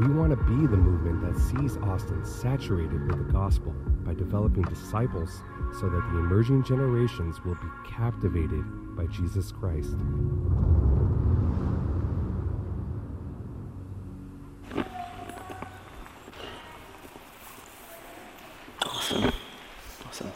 we want to be the movement that sees Austin saturated with the gospel by developing disciples so that the emerging generations will be captivated by Jesus Christ. Awesome. Awesome.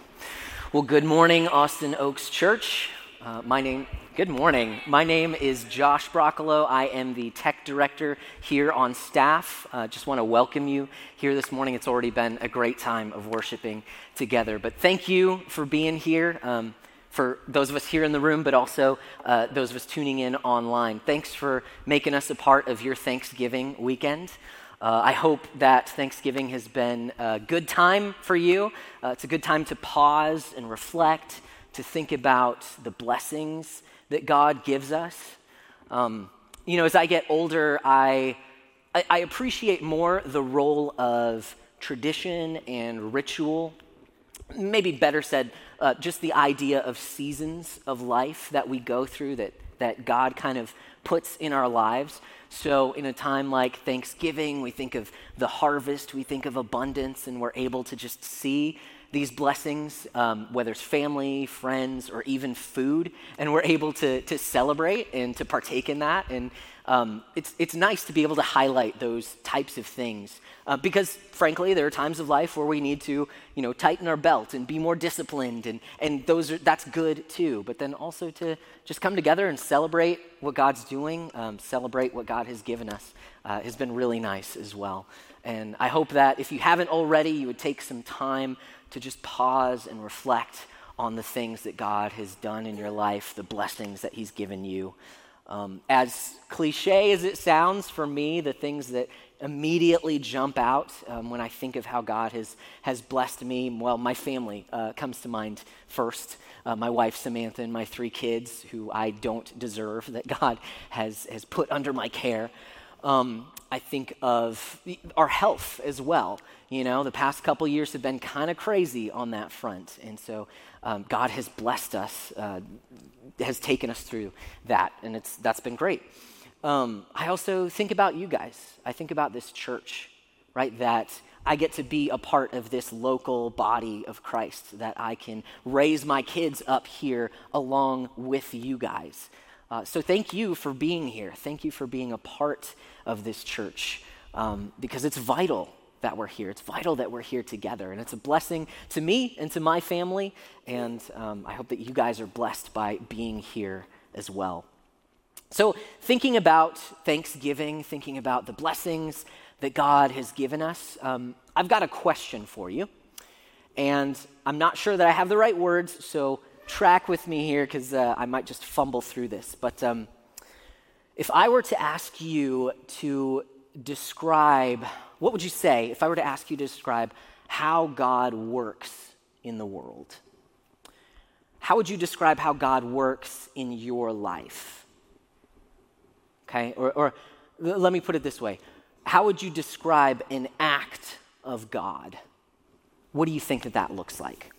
Well, good morning, Austin Oaks Church. Uh, my name, good morning. My name is Josh Broccolo. I am the tech director here on staff. Uh, just want to welcome you here this morning. It's already been a great time of worshiping together. But thank you for being here. Um, for those of us here in the room, but also uh, those of us tuning in online. Thanks for making us a part of your Thanksgiving weekend. Uh, I hope that Thanksgiving has been a good time for you. Uh, it's a good time to pause and reflect, to think about the blessings that God gives us. Um, you know, as I get older, I, I, I appreciate more the role of tradition and ritual. Maybe better said, uh, just the idea of seasons of life that we go through that, that God kind of puts in our lives. So, in a time like Thanksgiving, we think of the harvest, we think of abundance, and we're able to just see these blessings, um, whether it's family, friends, or even food, and we're able to, to celebrate and to partake in that. And um, it's, it's nice to be able to highlight those types of things uh, because, frankly, there are times of life where we need to, you know, tighten our belt and be more disciplined, and, and those are, that's good too. But then also to just come together and celebrate what God's doing, um, celebrate what God has given us, uh, has been really nice as well. And I hope that if you haven't already, you would take some time to just pause and reflect on the things that God has done in your life, the blessings that He's given you. Um, as cliche as it sounds for me, the things that immediately jump out um, when I think of how God has, has blessed me, well, my family uh, comes to mind first. Uh, my wife, Samantha, and my three kids, who I don't deserve, that God has, has put under my care. Um, I think of our health as well. You know, the past couple years have been kind of crazy on that front. And so um, God has blessed us, uh, has taken us through that, and it's, that's been great. Um, I also think about you guys. I think about this church, right? That I get to be a part of this local body of Christ, that I can raise my kids up here along with you guys. Uh, so thank you for being here. Thank you for being a part of this church um, because it's vital that we're here. It's vital that we're here together. And it's a blessing to me and to my family. And um, I hope that you guys are blessed by being here as well. So, thinking about Thanksgiving, thinking about the blessings that God has given us, um, I've got a question for you. And I'm not sure that I have the right words, so track with me here because uh, I might just fumble through this. But um, if I were to ask you to describe, what would you say if I were to ask you to describe how God works in the world? How would you describe how God works in your life? Okay, or, or let me put it this way How would you describe an act of God? What do you think that that looks like?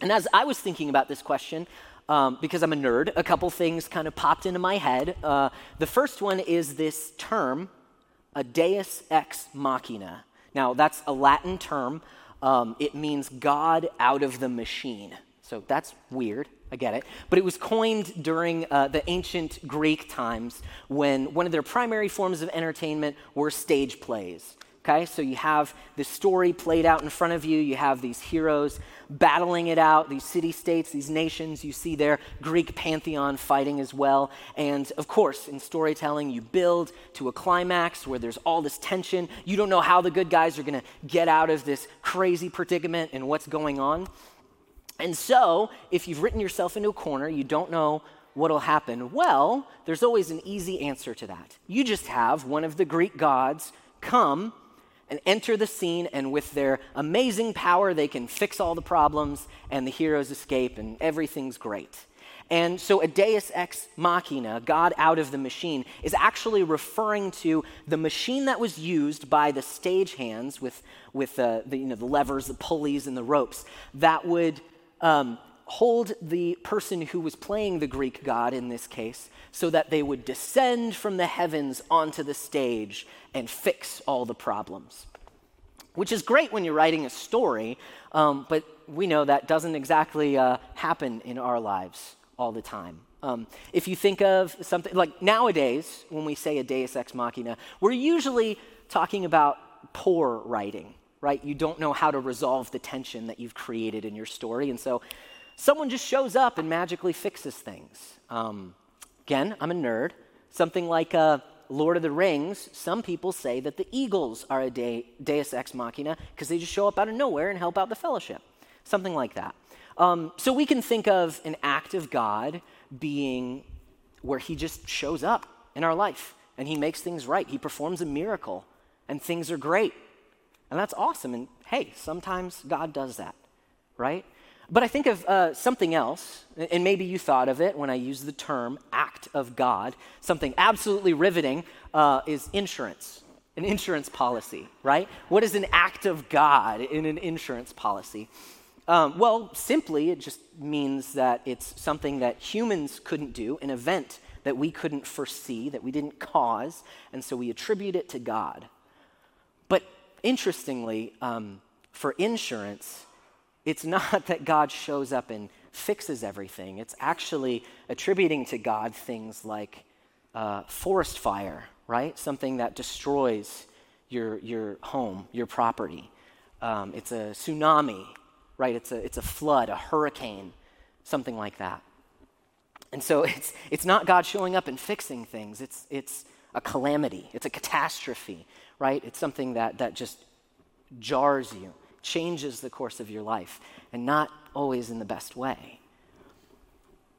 And as I was thinking about this question, um, because I'm a nerd, a couple things kind of popped into my head. Uh, the first one is this term, a deus ex machina. Now, that's a Latin term. Um, it means God out of the machine. So that's weird. I get it. But it was coined during uh, the ancient Greek times when one of their primary forms of entertainment were stage plays. Okay, so you have this story played out in front of you. You have these heroes battling it out, these city states, these nations. You see their Greek pantheon fighting as well. And of course, in storytelling, you build to a climax where there's all this tension. You don't know how the good guys are going to get out of this crazy predicament and what's going on. And so, if you've written yourself into a corner, you don't know what'll happen. Well, there's always an easy answer to that. You just have one of the Greek gods come and enter the scene, and with their amazing power, they can fix all the problems, and the heroes escape, and everything's great. And so a deus ex machina, God out of the machine, is actually referring to the machine that was used by the stagehands with, with uh, the, you know, the levers, the pulleys, and the ropes that would um, hold the person who was playing the Greek god in this case so that they would descend from the heavens onto the stage and fix all the problems. Which is great when you're writing a story, um, but we know that doesn't exactly uh, happen in our lives all the time. Um, if you think of something like nowadays, when we say a deus ex machina, we're usually talking about poor writing, right? You don't know how to resolve the tension that you've created in your story. And so someone just shows up and magically fixes things. Um, again, I'm a nerd. Something like uh, Lord of the Rings, some people say that the Eagles are a de- deus ex machina because they just show up out of nowhere and help out the fellowship. Something like that. Um, so we can think of an act of God being where he just shows up in our life and he makes things right. He performs a miracle and things are great. And that's awesome. And hey, sometimes God does that, right? But I think of uh, something else, and maybe you thought of it when I used the term act of God. Something absolutely riveting uh, is insurance, an insurance policy, right? What is an act of God in an insurance policy? Um, well, simply, it just means that it's something that humans couldn't do, an event that we couldn't foresee, that we didn't cause, and so we attribute it to God. But interestingly, um, for insurance, it's not that God shows up and fixes everything. It's actually attributing to God things like uh, forest fire, right? Something that destroys your, your home, your property. Um, it's a tsunami, right? It's a, it's a flood, a hurricane, something like that. And so it's, it's not God showing up and fixing things, it's, it's a calamity, it's a catastrophe, right? It's something that, that just jars you, changes the course of your life, and not always in the best way.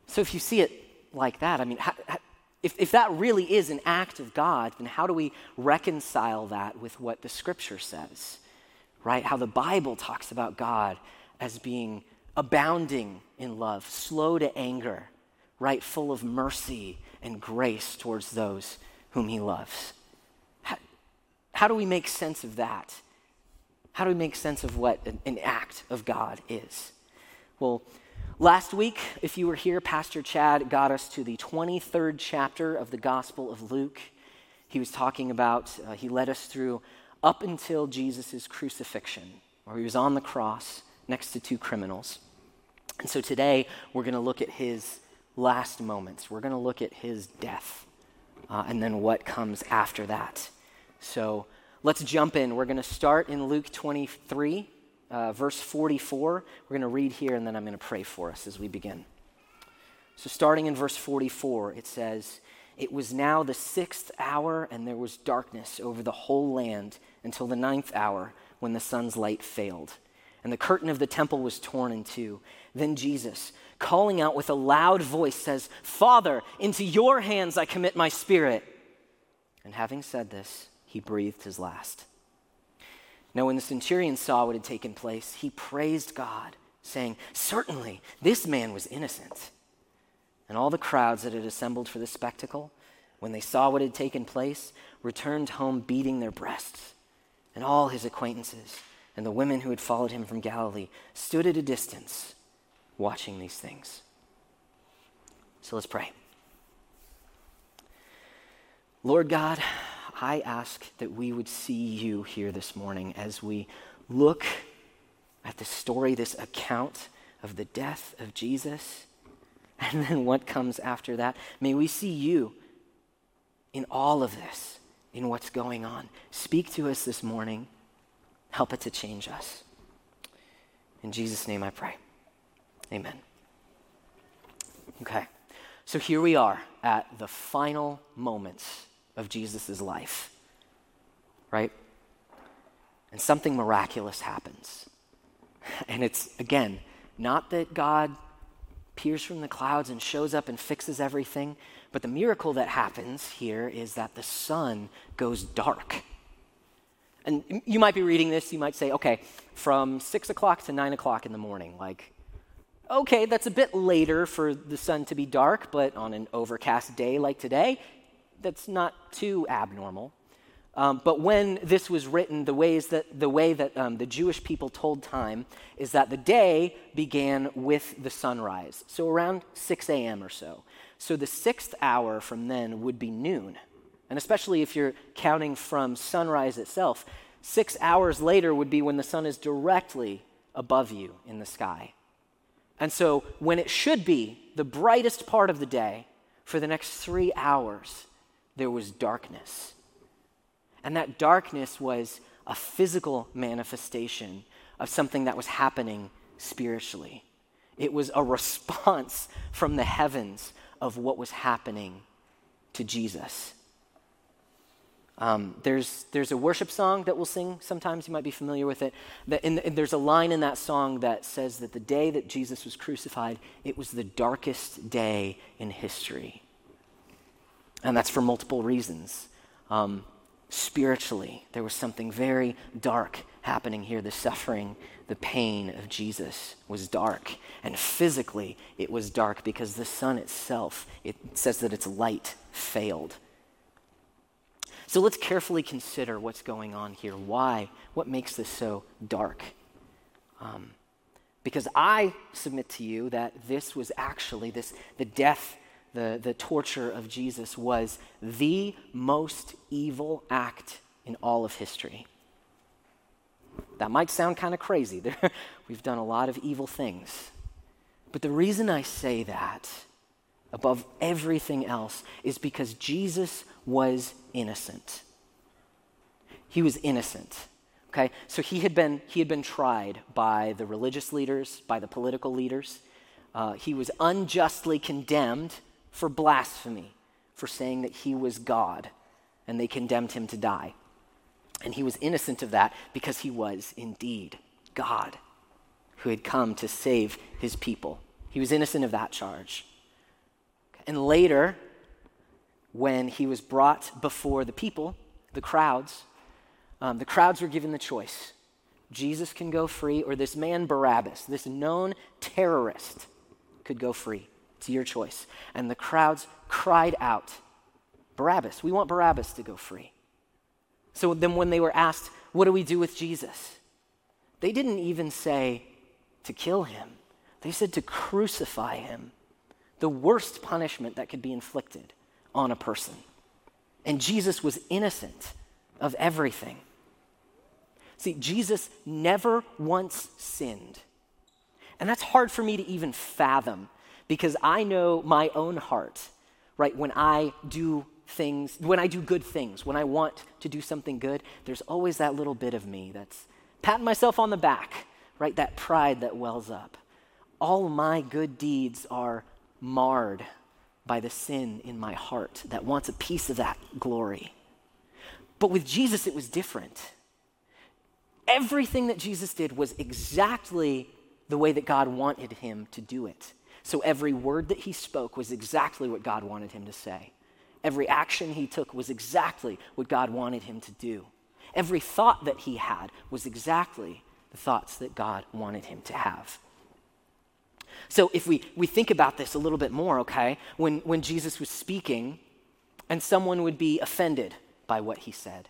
So if you see it like that, I mean, if, if that really is an act of God, then how do we reconcile that with what the scripture says? Right? How the Bible talks about God as being abounding in love, slow to anger, right? Full of mercy and grace towards those whom he loves. How do we make sense of that? How do we make sense of what an, an act of God is? Well, last week, if you were here, Pastor Chad got us to the 23rd chapter of the Gospel of Luke. He was talking about, uh, he led us through up until Jesus' crucifixion, where he was on the cross next to two criminals. And so today we're going to look at his last moments. We're going to look at his death uh, and then what comes after that. So let's jump in. We're going to start in Luke 23, uh, verse 44. We're going to read here and then I'm going to pray for us as we begin. So, starting in verse 44, it says, It was now the sixth hour, and there was darkness over the whole land until the ninth hour when the sun's light failed and the curtain of the temple was torn in two. Then Jesus, calling out with a loud voice, says, Father, into your hands I commit my spirit. And having said this, he breathed his last. Now, when the centurion saw what had taken place, he praised God, saying, Certainly, this man was innocent. And all the crowds that had assembled for the spectacle, when they saw what had taken place, returned home beating their breasts. And all his acquaintances, and the women who had followed him from Galilee stood at a distance watching these things. So let's pray. Lord God, I ask that we would see you here this morning as we look at the story, this account of the death of Jesus, and then what comes after that. May we see you in all of this, in what's going on. Speak to us this morning. Help it to change us. In Jesus' name I pray. Amen. Okay, so here we are at the final moments of Jesus' life, right? And something miraculous happens. And it's, again, not that God appears from the clouds and shows up and fixes everything, but the miracle that happens here is that the sun goes dark And you might be reading this, you might say, okay, from six o'clock to nine o'clock in the morning. Like, okay, that's a bit later for the sun to be dark, but on an overcast day like today, that's not too abnormal. Um, but when this was written, the, ways that, the way that um, the Jewish people told time is that the day began with the sunrise, so around 6 a.m. or so. So the sixth hour from then would be noon. And especially if you're counting from sunrise itself, six hours later would be when the sun is directly above you in the sky. And so when it should be the brightest part of the day, for the next three hours, there was darkness. And that darkness was a physical manifestation of something that was happening spiritually. It was a response from the heavens of what was happening to Jesus. Um, there's, there's a worship song that we'll sing sometimes, you might be familiar with it. That in, there's a line in that song that says that the day that Jesus was crucified, it was the darkest day in history. And that's for multiple reasons. Um, spiritually, there was something very dark happening here. The suffering, the pain of Jesus was dark. And physically, it was dark because the sun itself, it says that its light failed. So let's carefully consider what's going on here. Why? What makes this so dark? Um, because I submit to you that this was actually this the death the, the torture of Jesus was the most evil act in all of history. That might sound kind of crazy. We've done a lot of evil things. But the reason I say that above everything else is because Jesus was innocent. He was innocent. Okay? So he had been, he had been tried by the religious leaders, by the political leaders. Uh, he was unjustly condemned for blasphemy, for saying that he was God, and they condemned him to die. And he was innocent of that because he was indeed God who had come to save his people. He was innocent of that charge. And later, when he was brought before the people, the crowds, um, the crowds were given the choice Jesus can go free, or this man Barabbas, this known terrorist, could go free. Your choice. And the crowds cried out, Barabbas, we want Barabbas to go free. So then, when they were asked, What do we do with Jesus? They didn't even say to kill him, they said to crucify him, the worst punishment that could be inflicted on a person. And Jesus was innocent of everything. See, Jesus never once sinned. And that's hard for me to even fathom because I know my own heart, right? When I do things, when I do good things, when I want to do something good, there's always that little bit of me that's patting myself on the back, right? That pride that wells up. All my good deeds are marred by the sin in my heart that wants a piece of that glory. But with Jesus, it was different. Everything that Jesus did was exactly the way that God wanted him to do it. So every word that he spoke was exactly what God wanted him to say. Every action he took was exactly what God wanted him to do. Every thought that he had was exactly the thoughts that God wanted him to have. So if we, we think about this a little bit more, okay, when, when Jesus was speaking and someone would be offended by what he said,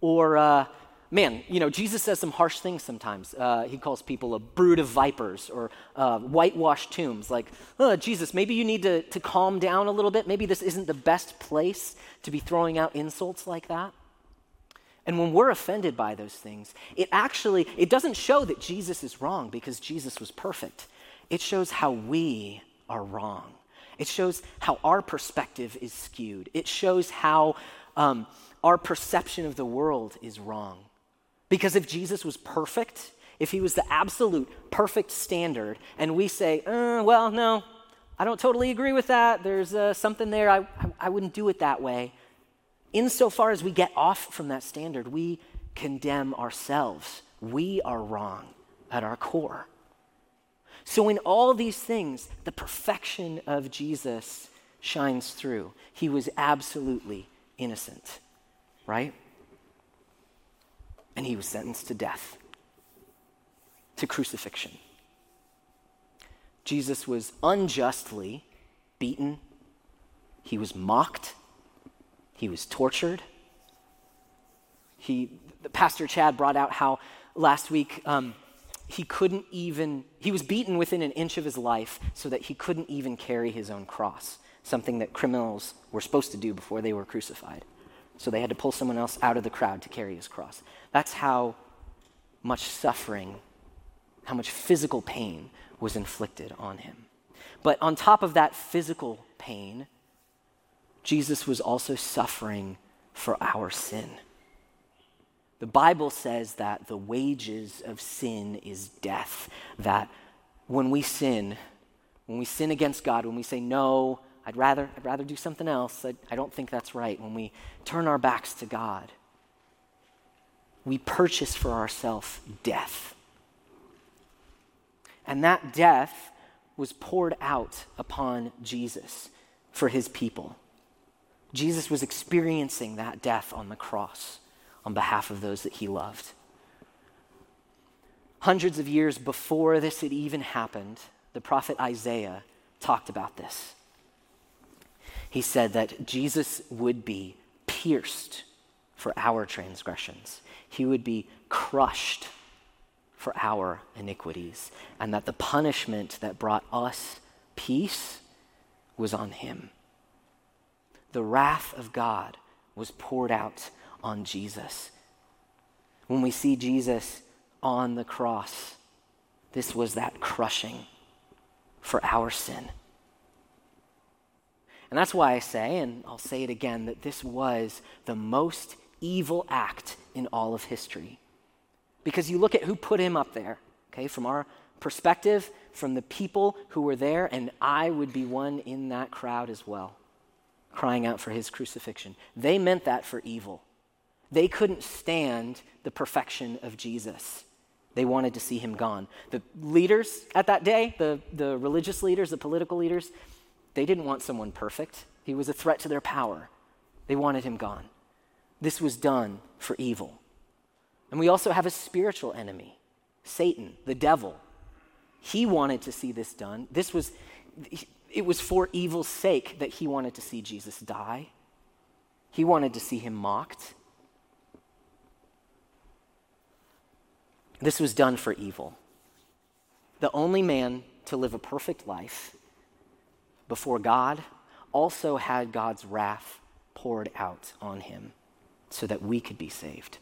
or uh, man, you know, Jesus says some harsh things sometimes. Uh, he calls people a brood of vipers or uh, whitewashed tombs. Like, oh, Jesus, maybe you need to, to calm down a little bit. Maybe this isn't the best place to be throwing out insults like that. And when we're offended by those things, it actually it doesn't show that Jesus is wrong because Jesus was perfect. It shows how we are wrong. It shows how our perspective is skewed. It shows how um, our perception of the world is wrong. Because if Jesus was perfect, if he was the absolute perfect standard, and we say, uh, well, no, I don't totally agree with that, there's uh, something there, I, I, I wouldn't do it that way. Insofar as we get off from that standard, we condemn ourselves. We are wrong at our core. So, in all these things, the perfection of Jesus shines through. He was absolutely innocent, right? And he was sentenced to death, to crucifixion. Jesus was unjustly beaten, he was mocked, he was tortured. He, Pastor Chad brought out how last week um, he couldn't even, he was beaten within an inch of his life so that he couldn't even carry his own cross, something that criminals were supposed to do before they were crucified. So they had to pull someone else out of the crowd to carry his cross. That's how much suffering, how much physical pain was inflicted on him. But on top of that physical pain, Jesus was also suffering for our sin. The Bible says that the wages of sin is death, that when we sin, when we sin against God, when we say, no, I'd rather, I'd rather do something else, I, I don't think that's right, when we turn our backs to God, we purchase for ourselves death. And that death was poured out upon Jesus for his people. Jesus was experiencing that death on the cross on behalf of those that he loved. Hundreds of years before this had even happened, the prophet Isaiah talked about this. He said that Jesus would be pierced for our transgressions, he would be crushed for our iniquities, and that the punishment that brought us peace was on him. The wrath of God was poured out on Jesus. When we see Jesus on the cross, this was that crushing for our sin. And that's why I say, and I'll say it again, that this was the most evil act in all of history. Because you look at who put him up there, okay, from our perspective, from the people who were there, and I would be one in that crowd as well, crying out for his crucifixion. They meant that for evil. They couldn't stand the perfection of Jesus. They wanted to see him gone. The leaders at that day, the, the religious leaders, the political leaders, they didn't want someone perfect. He was a threat to their power. They wanted him gone. This was done for evil. And we also have a spiritual enemy, Satan, the devil. He wanted to see this done. This was it was for evil's sake that he wanted to see Jesus die. He wanted to see him mocked. This was done for evil. The only man to live a perfect life before God also had God's wrath poured out on him so that we could be saved.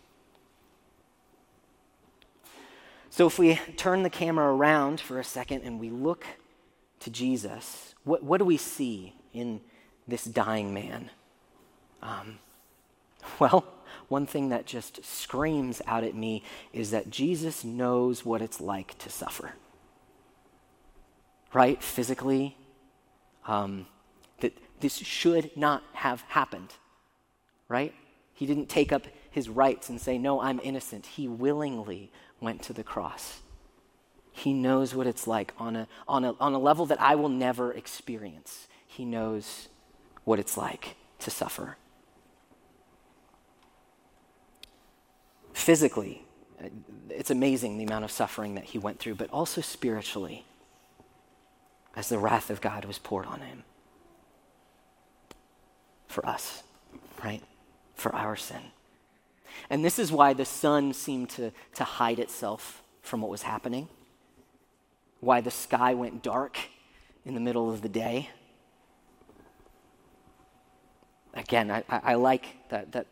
So, if we turn the camera around for a second and we look to Jesus, what, what do we see in this dying man? Um, well, one thing that just screams out at me is that Jesus knows what it's like to suffer. Right? Physically, um, that this should not have happened. Right? He didn't take up his rights and say, No, I'm innocent. He willingly went to the cross. He knows what it's like on a, on a, on a level that I will never experience. He knows what it's like to suffer. physically, it's amazing the amount of suffering that he went through, but also spiritually, as the wrath of God was poured on him for us, right? For our sin. And this is why the sun seemed to, to hide itself from what was happening, why the sky went dark in the middle of the day. Again, I, I like that, that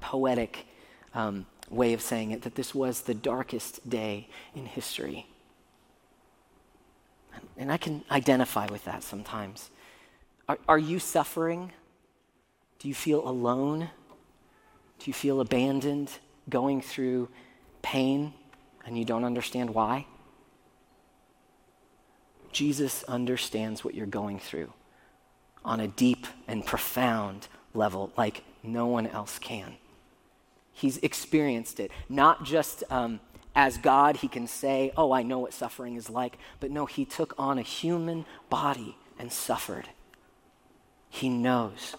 poetic um, way of saying it that this was the darkest day in history. And I can identify with that sometimes. Are, are you suffering? Do you feel alone? Do you feel abandoned, going through pain, and you don't understand why? Jesus understands what you're going through on a deep and profound level, like no one else can. He's experienced it. Not just um, as God, he can say, Oh, I know what suffering is like. But no, he took on a human body and suffered. He knows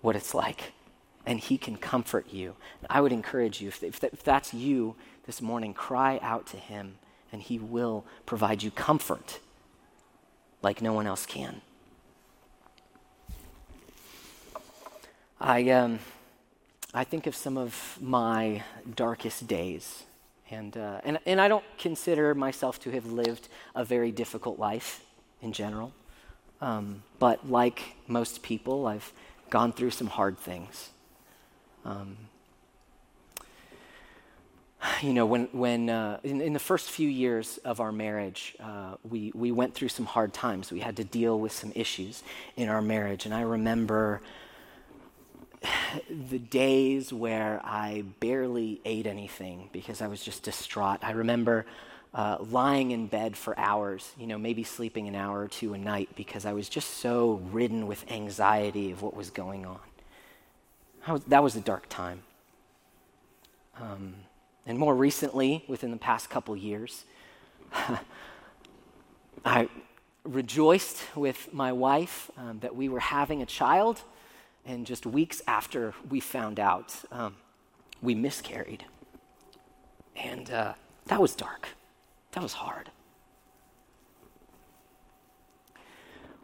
what it's like. and he can comfort you. I would encourage you, if, that's you this morning, cry out to him, and he will provide you comfort like no one else can. I, um, I think of some of my darkest days, and, uh, and, and I don't consider myself to have lived a very difficult life in general. Um, but like most people, I've gone through some hard things. Um, you know, when, when uh, in, in, the first few years of our marriage, uh, we, we went through some hard times. We had to deal with some issues in our marriage. And I remember the days where I barely ate anything because I was just distraught. I remember uh, lying in bed for hours, you know, maybe sleeping an hour or two a night because I was just so ridden with anxiety of what was going on. Was, that was a dark time. Um, and more recently, within the past couple years, I rejoiced with my wife um, that we were having a child, and just weeks after we found out, um, we miscarried. And uh, that was dark. That was hard.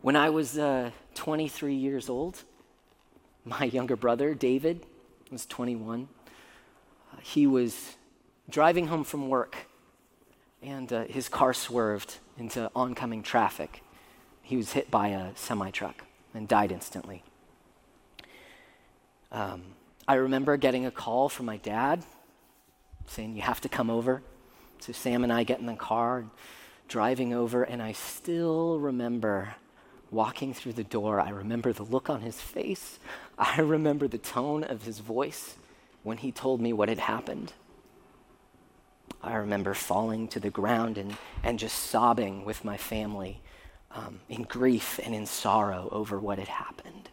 When I was uh, 23 years old, my younger brother, David, was 21. Uh, he was driving home from work, and uh, his car swerved into oncoming traffic. He was hit by a semi truck and died instantly. Um, I remember getting a call from my dad saying, You have to come over. So Sam and I get in the car, and driving over, and I still remember walking through the door. I remember the look on his face. I remember the tone of his voice when he told me what had happened. I remember falling to the ground and, and just sobbing with my family um, in grief and in sorrow over what had happened.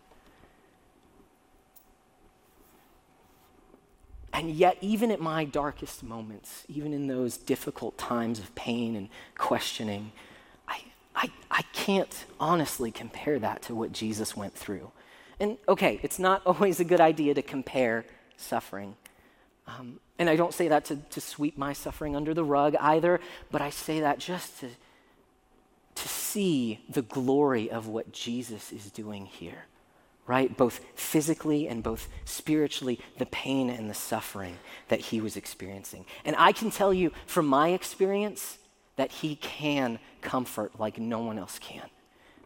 And yet, even at my darkest moments, even in those difficult times of pain and questioning, I, I, I can't honestly compare that to what Jesus went through. And okay, it's not always a good idea to compare suffering. Um, and I don't say that to, to sweep my suffering under the rug either, but I say that just to, to see the glory of what Jesus is doing here right? Both physically and both spiritually, the pain and the suffering that he was experiencing. And I can tell you from my experience that he can comfort like no one else can.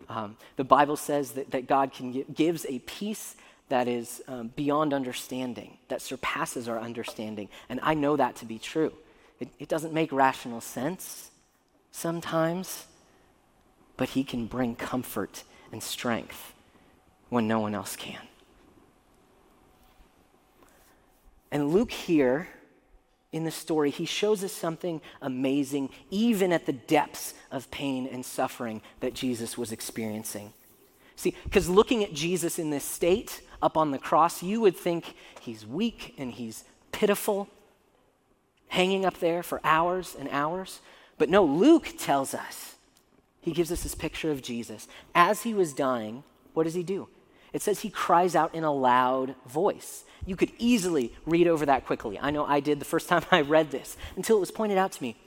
Um, the Bible says that, that God can give, gives a peace that is um, beyond understanding, that surpasses our understanding. And I know that to be true. It, it doesn't make rational sense sometimes, but he can bring comfort and strength when no one else can. And Luke here in the story, he shows us something amazing, even at the depths of pain and suffering that Jesus was experiencing. See, because looking at Jesus in this state up on the cross, you would think he's weak and he's pitiful, hanging up there for hours and hours. But no, Luke tells us, he gives us this picture of Jesus. As he was dying, what does he do? It says he cries out in a loud voice. You could easily read over that quickly. I know I did the first time I read this until it was pointed out to me.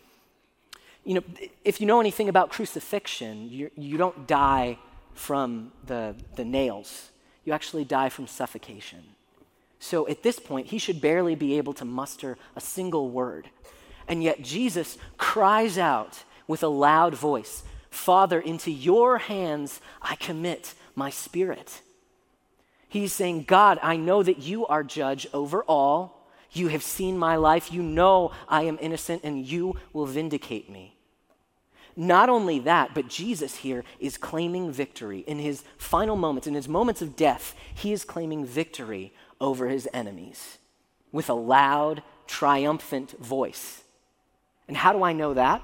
You know, if you know anything about crucifixion, you, you don't die from the, the nails, you actually die from suffocation. So at this point, he should barely be able to muster a single word. And yet Jesus cries out with a loud voice Father, into your hands I commit my spirit. He's saying, God, I know that you are judge over all. You have seen my life. You know I am innocent, and you will vindicate me. Not only that, but Jesus here is claiming victory. In his final moments, in his moments of death, he is claiming victory over his enemies with a loud, triumphant voice. And how do I know that?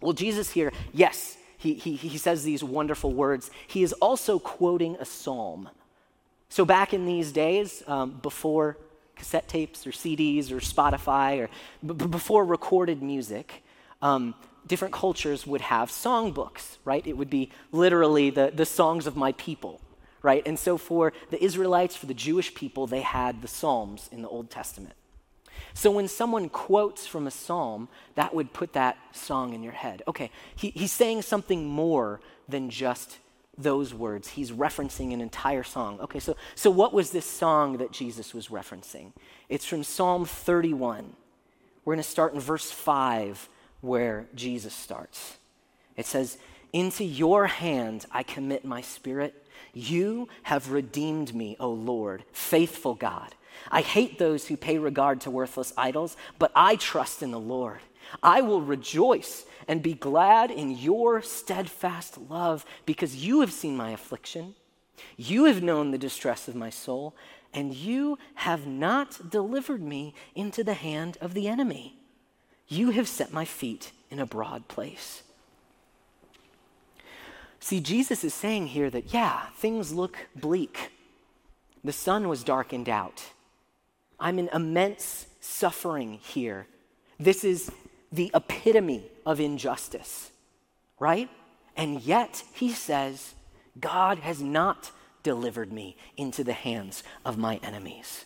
Well, Jesus here, yes, he, he, he says these wonderful words. He is also quoting a psalm. So, back in these days, um, before cassette tapes or CDs or Spotify or b- before recorded music, um, different cultures would have songbooks, right? It would be literally the, the songs of my people, right? And so for the Israelites, for the Jewish people, they had the Psalms in the Old Testament. So when someone quotes from a psalm, that would put that song in your head. Okay, he, he's saying something more than just those words. He's referencing an entire song. Okay, so, so what was this song that Jesus was referencing? It's from Psalm 31. We're going to start in verse 5, where Jesus starts. It says, Into your hand I commit my spirit. You have redeemed me, O Lord, faithful God. I hate those who pay regard to worthless idols, but I trust in the Lord. I will rejoice and be glad in your steadfast love because you have seen my affliction. You have known the distress of my soul, and you have not delivered me into the hand of the enemy. You have set my feet in a broad place. See, Jesus is saying here that, yeah, things look bleak. The sun was darkened out. I'm in immense suffering here. This is the epitome of injustice, right? And yet, he says, God has not delivered me into the hands of my enemies.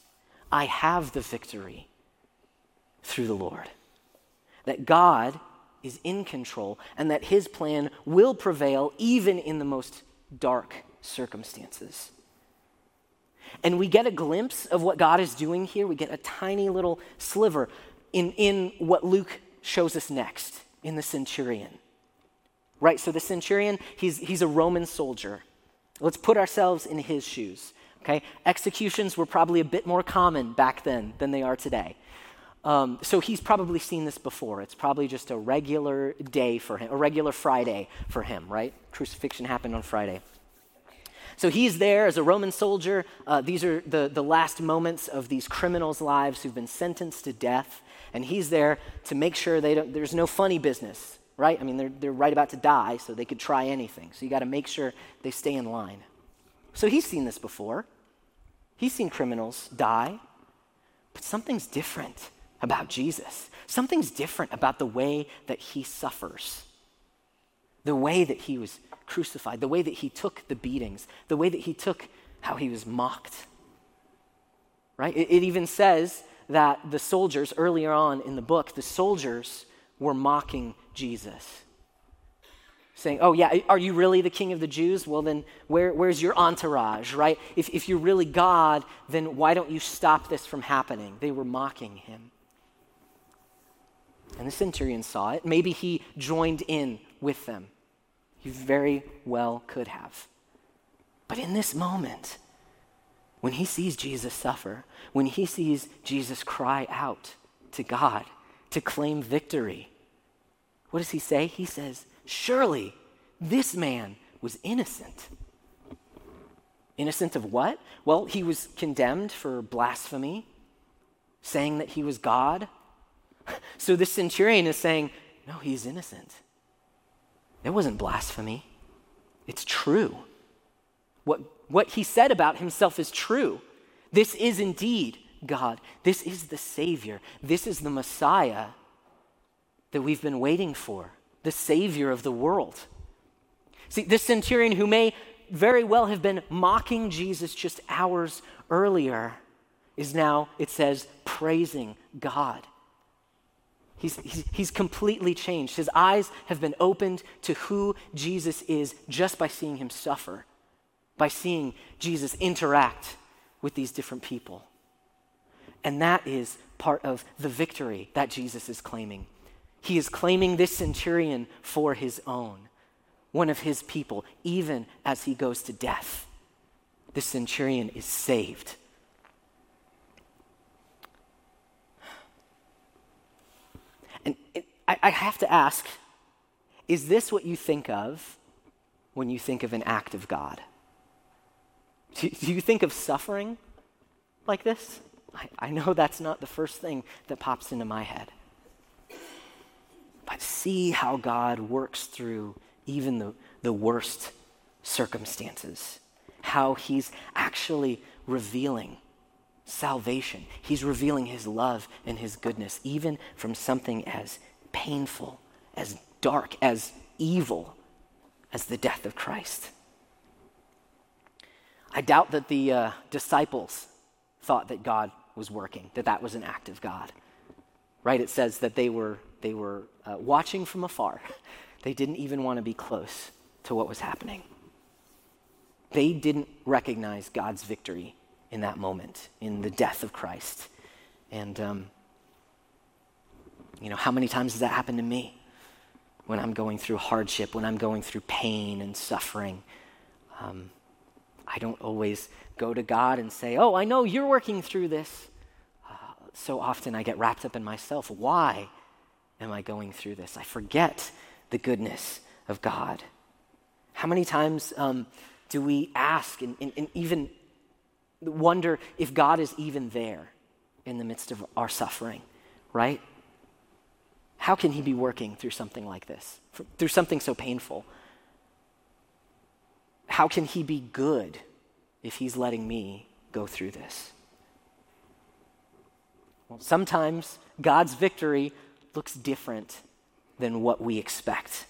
I have the victory through the Lord. That God is in control and that his plan will prevail even in the most dark circumstances. And we get a glimpse of what God is doing here. We get a tiny little sliver in, in what Luke shows us next in the centurion. Right? So the centurion, he's, he's a Roman soldier. Let's put ourselves in his shoes. Okay? Executions were probably a bit more common back then than they are today. Um, so he's probably seen this before. It's probably just a regular day for him, a regular Friday for him, right? Crucifixion happened on Friday. So he's there as a Roman soldier. Uh, these are the, the last moments of these criminals' lives who've been sentenced to death. And he's there to make sure they don't, there's no funny business, right? I mean, they're, they're right about to die, so they could try anything. So you got to make sure they stay in line. So he's seen this before. He's seen criminals die. But something's different about Jesus. Something's different about the way that he suffers, the way that he was crucified, the way that he took the beatings, the way that he took how he was mocked. Right? It, it even says that the soldiers, earlier on in the book, the soldiers were mocking Jesus. Saying, oh, yeah, are you really the king of the Jews? Well, then where, where's your entourage, right? If, if you're really God, then why don't you stop this from happening? They were mocking him. And the centurion saw it. Maybe he joined in with them. He very well could have. But in this moment, when he sees Jesus suffer, when he sees Jesus cry out to God to claim victory, what does he say? He says, Surely this man was innocent. Innocent of what? Well, he was condemned for blasphemy, saying that he was God. So this centurion is saying, No, he's innocent. It wasn't blasphemy. It's true. What, what he said about himself is true. This is indeed God. This is the Savior. This is the Messiah that we've been waiting for, the Savior of the world. See, this centurion who may very well have been mocking Jesus just hours earlier is now, it says, praising God. He's, he's, he's, completely changed. His eyes have been opened to who Jesus is just by seeing him suffer, by seeing Jesus interact with these different people. And that is part of the victory that Jesus is claiming. He is claiming this centurion for his own, one of his people, even as he goes to death. This centurion is saved. And it, I, I have to ask is this what you think of when you think of an act of God? Do, do you think of suffering like this? I, I know that's not the first thing that pops into my head. But see how God works through even the, the worst circumstances, how He's actually revealing salvation. He's revealing his love and his goodness, even from something as painful, as dark, as evil as the death of Christ. I doubt that the uh, disciples thought that God was working, that that was an act of God. Right? It says that they were, they were uh, watching from afar. They didn't even want to be close to what was happening. They didn't recognize God's victory in that moment, in the death of Christ. And, um, you know, how many times has that happened to me? When I'm going through hardship, when I'm going through pain and suffering. Um, I don't always go to God and say, Oh, I know you're working through this. Uh, so often I get wrapped up in myself. Why am I going through this? I forget the goodness of God. How many times um, do we ask and, and, and even wonder if God is even there in the midst of our suffering, right? How can He be working through something like this, through something so painful? How can He be good if He's letting me go through this? Well, sometimes God's victory looks different than what we expect.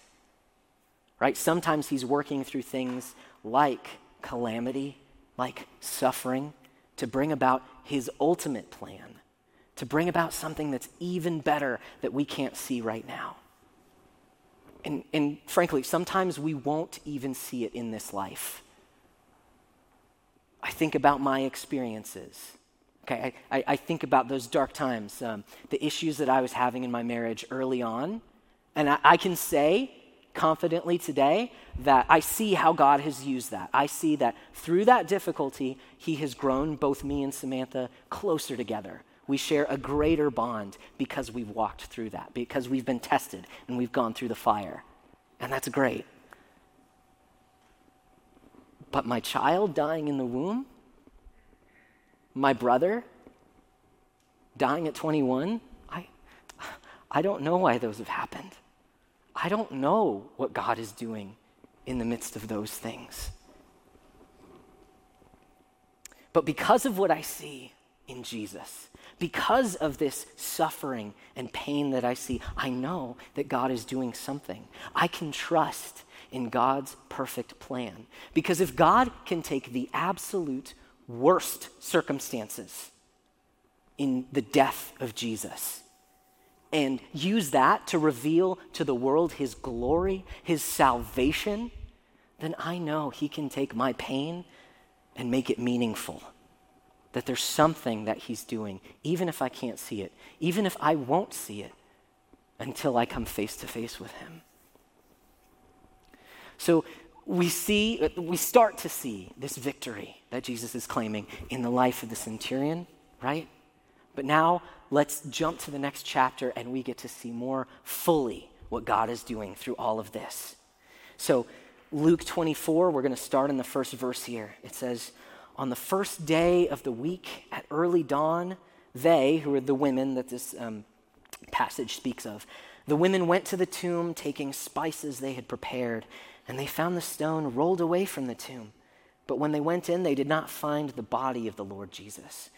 Right? Sometimes He's working through things like calamity, like suffering, to bring about His ultimate plan, to bring about something that's even better that we can't see right now. And, and frankly, sometimes we won't even see it in this life. I think about my experiences. Okay, I, I, think about those dark times, um, the issues that I was having in my marriage early on. And I, I can say confidently today that I see how God has used that. I see that through that difficulty, He has grown both me and Samantha closer together. We share a greater bond because we've walked through that, because we've been tested and we've gone through the fire. And that's great. But my child dying in the womb, my brother dying at 21, I, I don't know why those have happened. I don't know what God is doing in the midst of those things. But because of what I see in Jesus, because of this suffering and pain that I see, I know that God is doing something. I can trust in God's perfect plan. Because if God can take the absolute worst circumstances in the death of Jesus and use that to reveal to the world his glory, his salvation, then I know he can take my pain and make it meaningful that there's something that he's doing, even if I can't see it, even if I won't see it until I come face to face with him. So we see, we start to see this victory that Jesus is claiming in the life of the centurion, right? But now let's jump to the next chapter and we get to see more fully what God is doing through all of this. So, Luke 24, we're going to start in the first verse here. It says, on the first day of the week at early dawn, they, who are the women that this um, passage speaks of, the women went to the tomb taking spices they had prepared, and they found the stone rolled away from the tomb. But when they went in, they did not find the body of the Lord Jesus.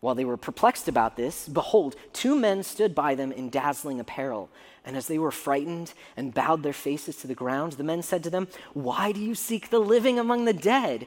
While they were perplexed about this, behold, two men stood by them in dazzling apparel. And as they were frightened and bowed their faces to the ground, the men said to them, Why do you seek the living among the dead?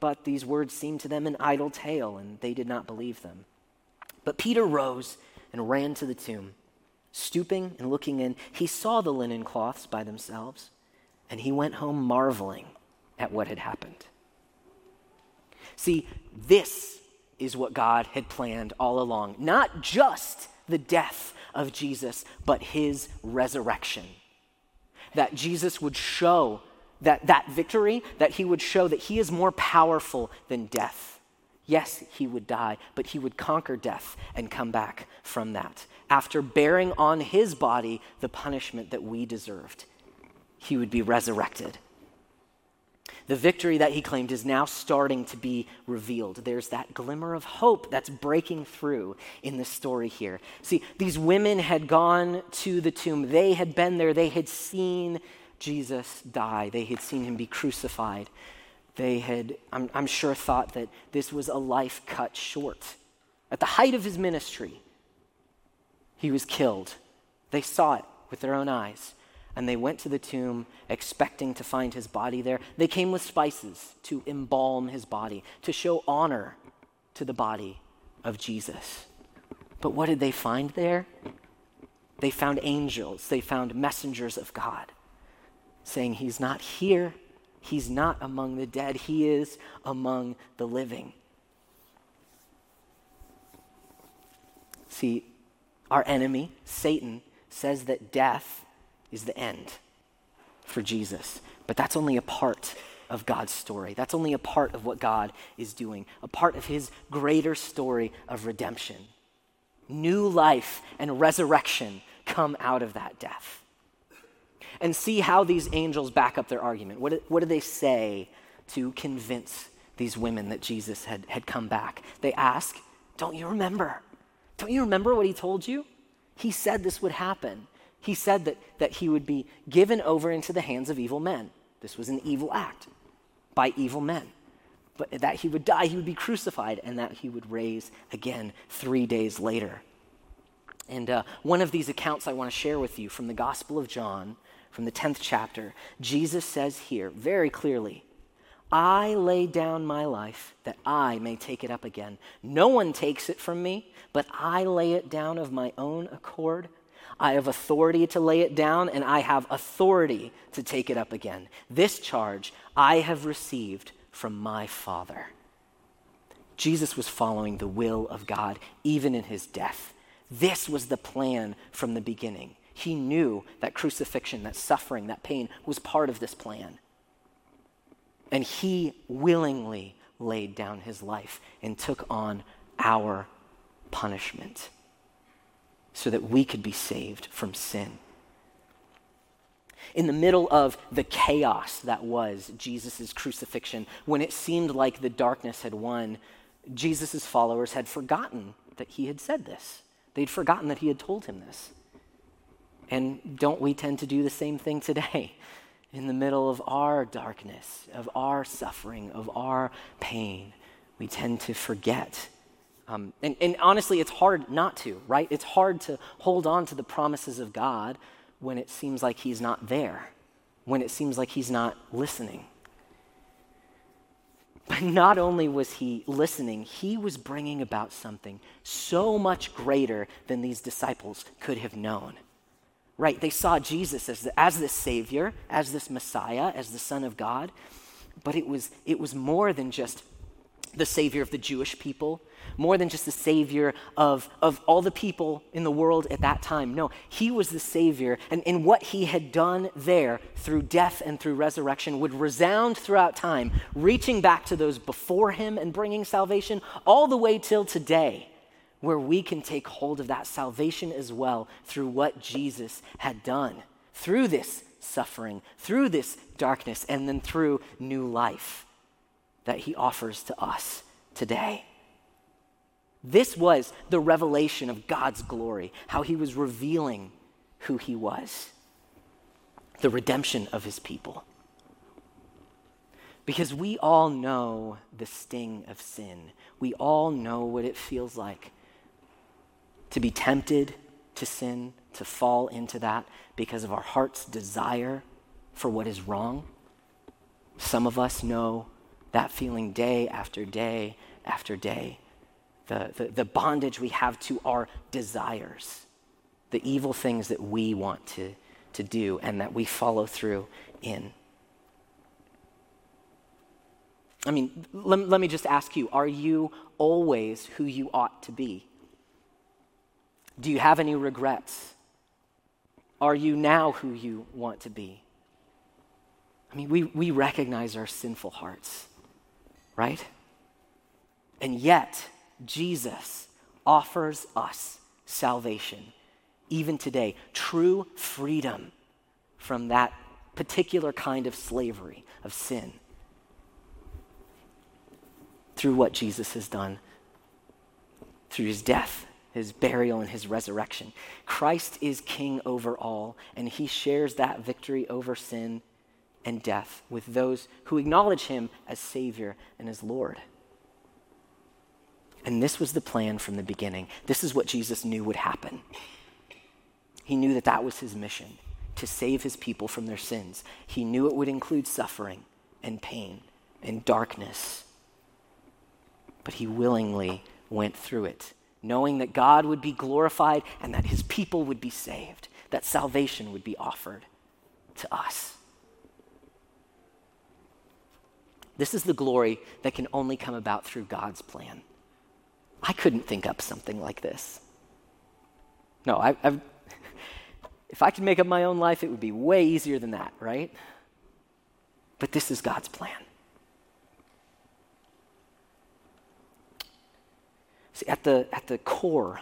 But these words seemed to them an idle tale, and they did not believe them. But Peter rose and ran to the tomb. Stooping and looking in, he saw the linen cloths by themselves, and he went home marveling at what had happened. See, this is what God had planned all along. Not just the death of Jesus, but his resurrection. That Jesus would show that, that victory, that he would show that he is more powerful than death. Yes, he would die, but he would conquer death and come back from that. After bearing on his body the punishment that we deserved, he would be resurrected. The victory that he claimed is now starting to be revealed. There's that glimmer of hope that's breaking through in the story here. See, these women had gone to the tomb, they had been there, they had seen Jesus die, they had seen him be crucified. They had, I'm, I'm sure, thought that this was a life cut short. At the height of his ministry, he was killed. They saw it with their own eyes and they went to the tomb expecting to find his body there. They came with spices to embalm his body, to show honor to the body of Jesus. But what did they find there? They found angels, they found messengers of God saying, He's not here, He's not among the dead, He is among the living. See, our enemy, Satan, says that death is the end for Jesus. But that's only a part of God's story. That's only a part of what God is doing, a part of his greater story of redemption. New life and resurrection come out of that death. And see how these angels back up their argument. What do, what do they say to convince these women that Jesus had, had come back? They ask, Don't you remember? Don't you remember what he told you? He said this would happen. He said that, that he would be given over into the hands of evil men. This was an evil act by evil men. But that he would die, he would be crucified, and that he would raise again three days later. And uh, one of these accounts I want to share with you from the Gospel of John, from the 10th chapter, Jesus says here very clearly, I lay down my life that I may take it up again. No one takes it from me, but I lay it down of my own accord. I have authority to lay it down, and I have authority to take it up again. This charge I have received from my Father. Jesus was following the will of God even in his death. This was the plan from the beginning. He knew that crucifixion, that suffering, that pain was part of this plan. And he willingly laid down his life and took on our punishment so that we could be saved from sin. In the middle of the chaos that was Jesus' crucifixion, when it seemed like the darkness had won, Jesus' followers had forgotten that he had said this. They'd forgotten that he had told him this. And don't we tend to do the same thing today? In the middle of our darkness, of our suffering, of our pain, we tend to forget um, and, and honestly, it's hard not to, right? It's hard to hold on to the promises of God when it seems like He's not there, when it seems like He's not listening. But not only was He listening, He was bringing about something so much greater than these disciples could have known. Right? They saw Jesus as, the, as this Savior, as this Messiah, as the Son of God. But it was, it was more than just the Savior of the Jewish people, more than just the Savior of, of all the people in the world at that time. No, He was the Savior, and, and what He had done there through death and through resurrection would resound throughout time, reaching back to those before Him and bringing salvation all the way till today, where we can take hold of that salvation as well through what Jesus had done, through this suffering, through this darkness, and then through new life that he offers to us today. This was the revelation of God's glory, how he was revealing who he was, the redemption of his people. Because we all know the sting of sin. We all know what it feels like to be tempted to sin, to fall into that because of our heart's desire for what is wrong. Some of us know that feeling day after day after day. The, the, the, bondage we have to our desires, the evil things that we want to, to do and that we follow through in. I mean, let, let me just ask you are you always who you ought to be? Do you have any regrets? Are you now who you want to be? I mean, we, we recognize our sinful hearts right? And yet, Jesus offers us salvation, even today, true freedom from that particular kind of slavery, of sin. through what Jesus has done, through his death, his burial, and his resurrection. Christ is king over all, and he shares that victory over sin and death with those who acknowledge him as Savior and as Lord. And this was the plan from the beginning. This is what Jesus knew would happen. He knew that that was his mission to save his people from their sins. He knew it would include suffering and pain and darkness. But he willingly went through it, knowing that God would be glorified and that his people would be saved, that salvation would be offered to us. This is the glory that can only come about through God's plan. I couldn't think up something like this. No, I, have if I could make up my own life, it would be way easier than that, right? But this is God's plan. See, at the, at the core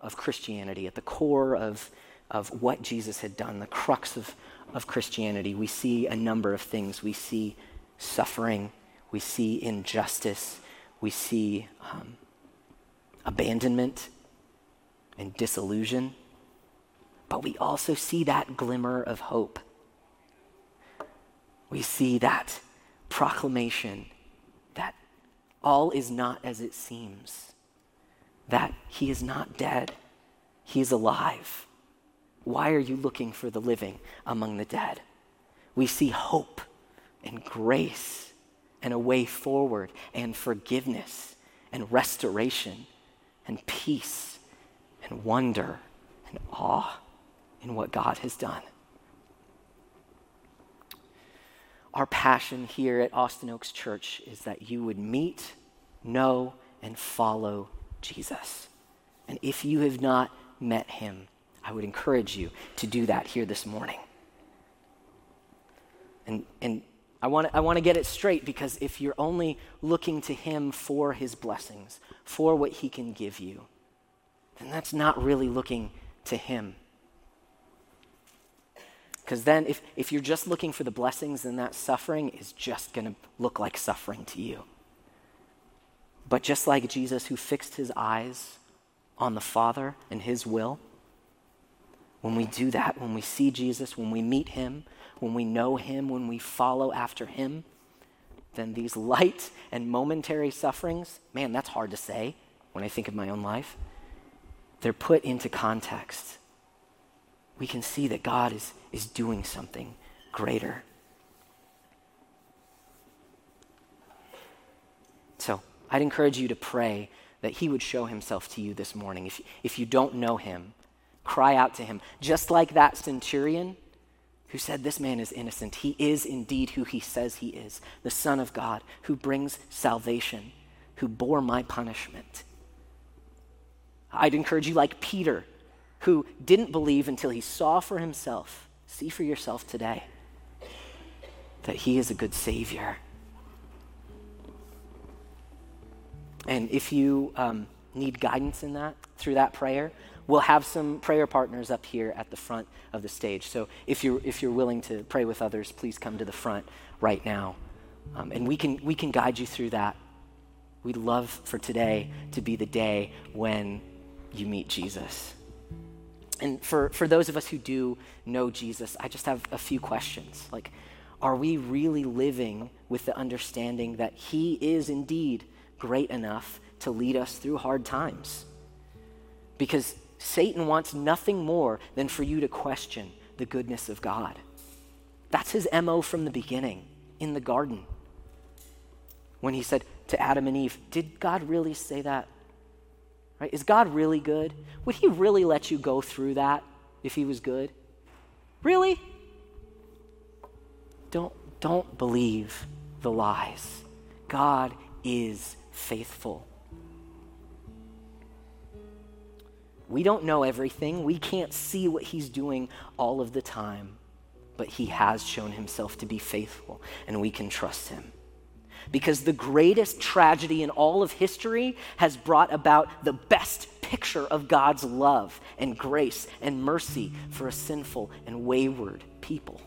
of Christianity, at the core of, of what Jesus had done, the crux of, of Christianity, we see a number of things. We see suffering, we see injustice, we see um, abandonment and disillusion but we also see that glimmer of hope. We see that proclamation that all is not as it seems, that he is not dead, he is alive. Why are you looking for the living among the dead? We see hope and grace and a way forward and forgiveness and restoration and peace and wonder and awe in what God has done. Our passion here at Austin Oaks Church is that you would meet, know, and follow Jesus. And if you have not met him, I would encourage you to do that here this morning. And, and I want I want to get it straight because if you're only looking to him for his blessings, for what he can give you, then that's not really looking to him. Because then, if, if you're just looking for the blessings, then that suffering is just going to look like suffering to you. But just like Jesus, who fixed his eyes on the Father and his will, when we do that, when we see Jesus, when we meet him, when we know him, when we follow after him, then these light and momentary sufferings, man, that's hard to say when I think of my own life. They're put into context we can see that God is, is doing something greater. So I'd encourage you to pray that He would show Himself to you this morning. If, if you don't know Him, cry out to Him. Just like that centurion who said, This man is innocent. He is indeed who He says He is the Son of God who brings salvation, who bore my punishment. I'd encourage you, like Peter, who didn't believe until he saw for himself. See for yourself today that he is a good Savior. And if you um, need guidance in that, through that prayer, we'll have some prayer partners up here at the front of the stage. So if you're, if you're willing to pray with others, please come to the front right now. Um, and we can, we can guide you through that. We'd love for today to be the day when you meet Jesus. And for, for those of us who do know Jesus, I just have a few questions. Like, are we really living with the understanding that He is indeed great enough to lead us through hard times? Because Satan wants nothing more than for you to question the goodness of God. That's his MO from the beginning in the garden. When he said to Adam and Eve, Did God really say that? Right? Is God really good? Would he really let you go through that if he was good? Really? Don't, don't believe the lies. God is faithful. We don't know everything. We can't see what he's doing all of the time, but he has shown himself to be faithful, and we can trust him because the greatest tragedy in all of history has brought about the best picture of God's love and grace and mercy for a sinful and wayward people.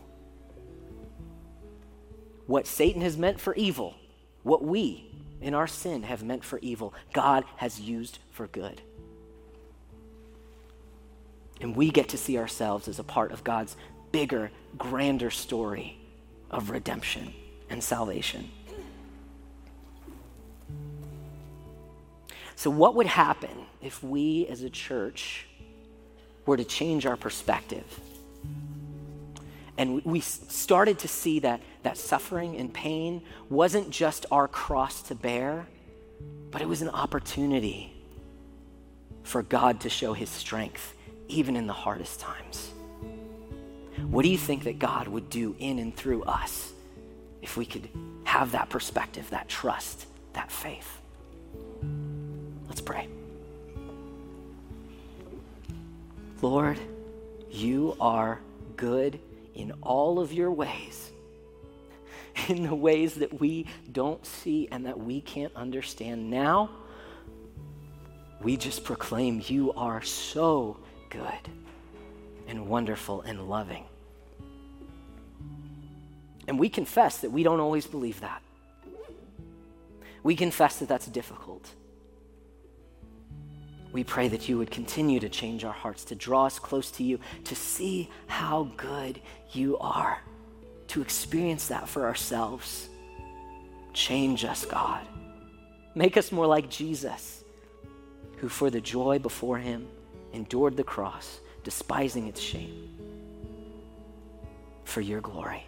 What Satan has meant for evil, what we in our sin have meant for evil, God has used for good. And we get to see ourselves as a part of God's bigger, grander story of redemption and salvation. So, what would happen if we as a church were to change our perspective? And we started to see that, that suffering and pain wasn't just our cross to bear, but it was an opportunity for God to show his strength, even in the hardest times. What do you think that God would do in and through us if we could have that perspective, that trust, that faith? Let's pray. Lord, you are good in all of your ways, in the ways that we don't see and that we can't understand now. We just proclaim you are so good and wonderful and loving. And we confess that we don't always believe that. We confess that that's difficult. We pray that you would continue to change our hearts, to draw us close to you, to see how good you are, to experience that for ourselves. Change us, God. Make us more like Jesus, who for the joy before him endured the cross, despising its shame, for your glory.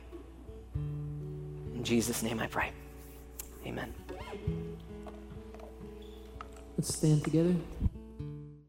In Jesus' name I pray. Amen. Let's stand together.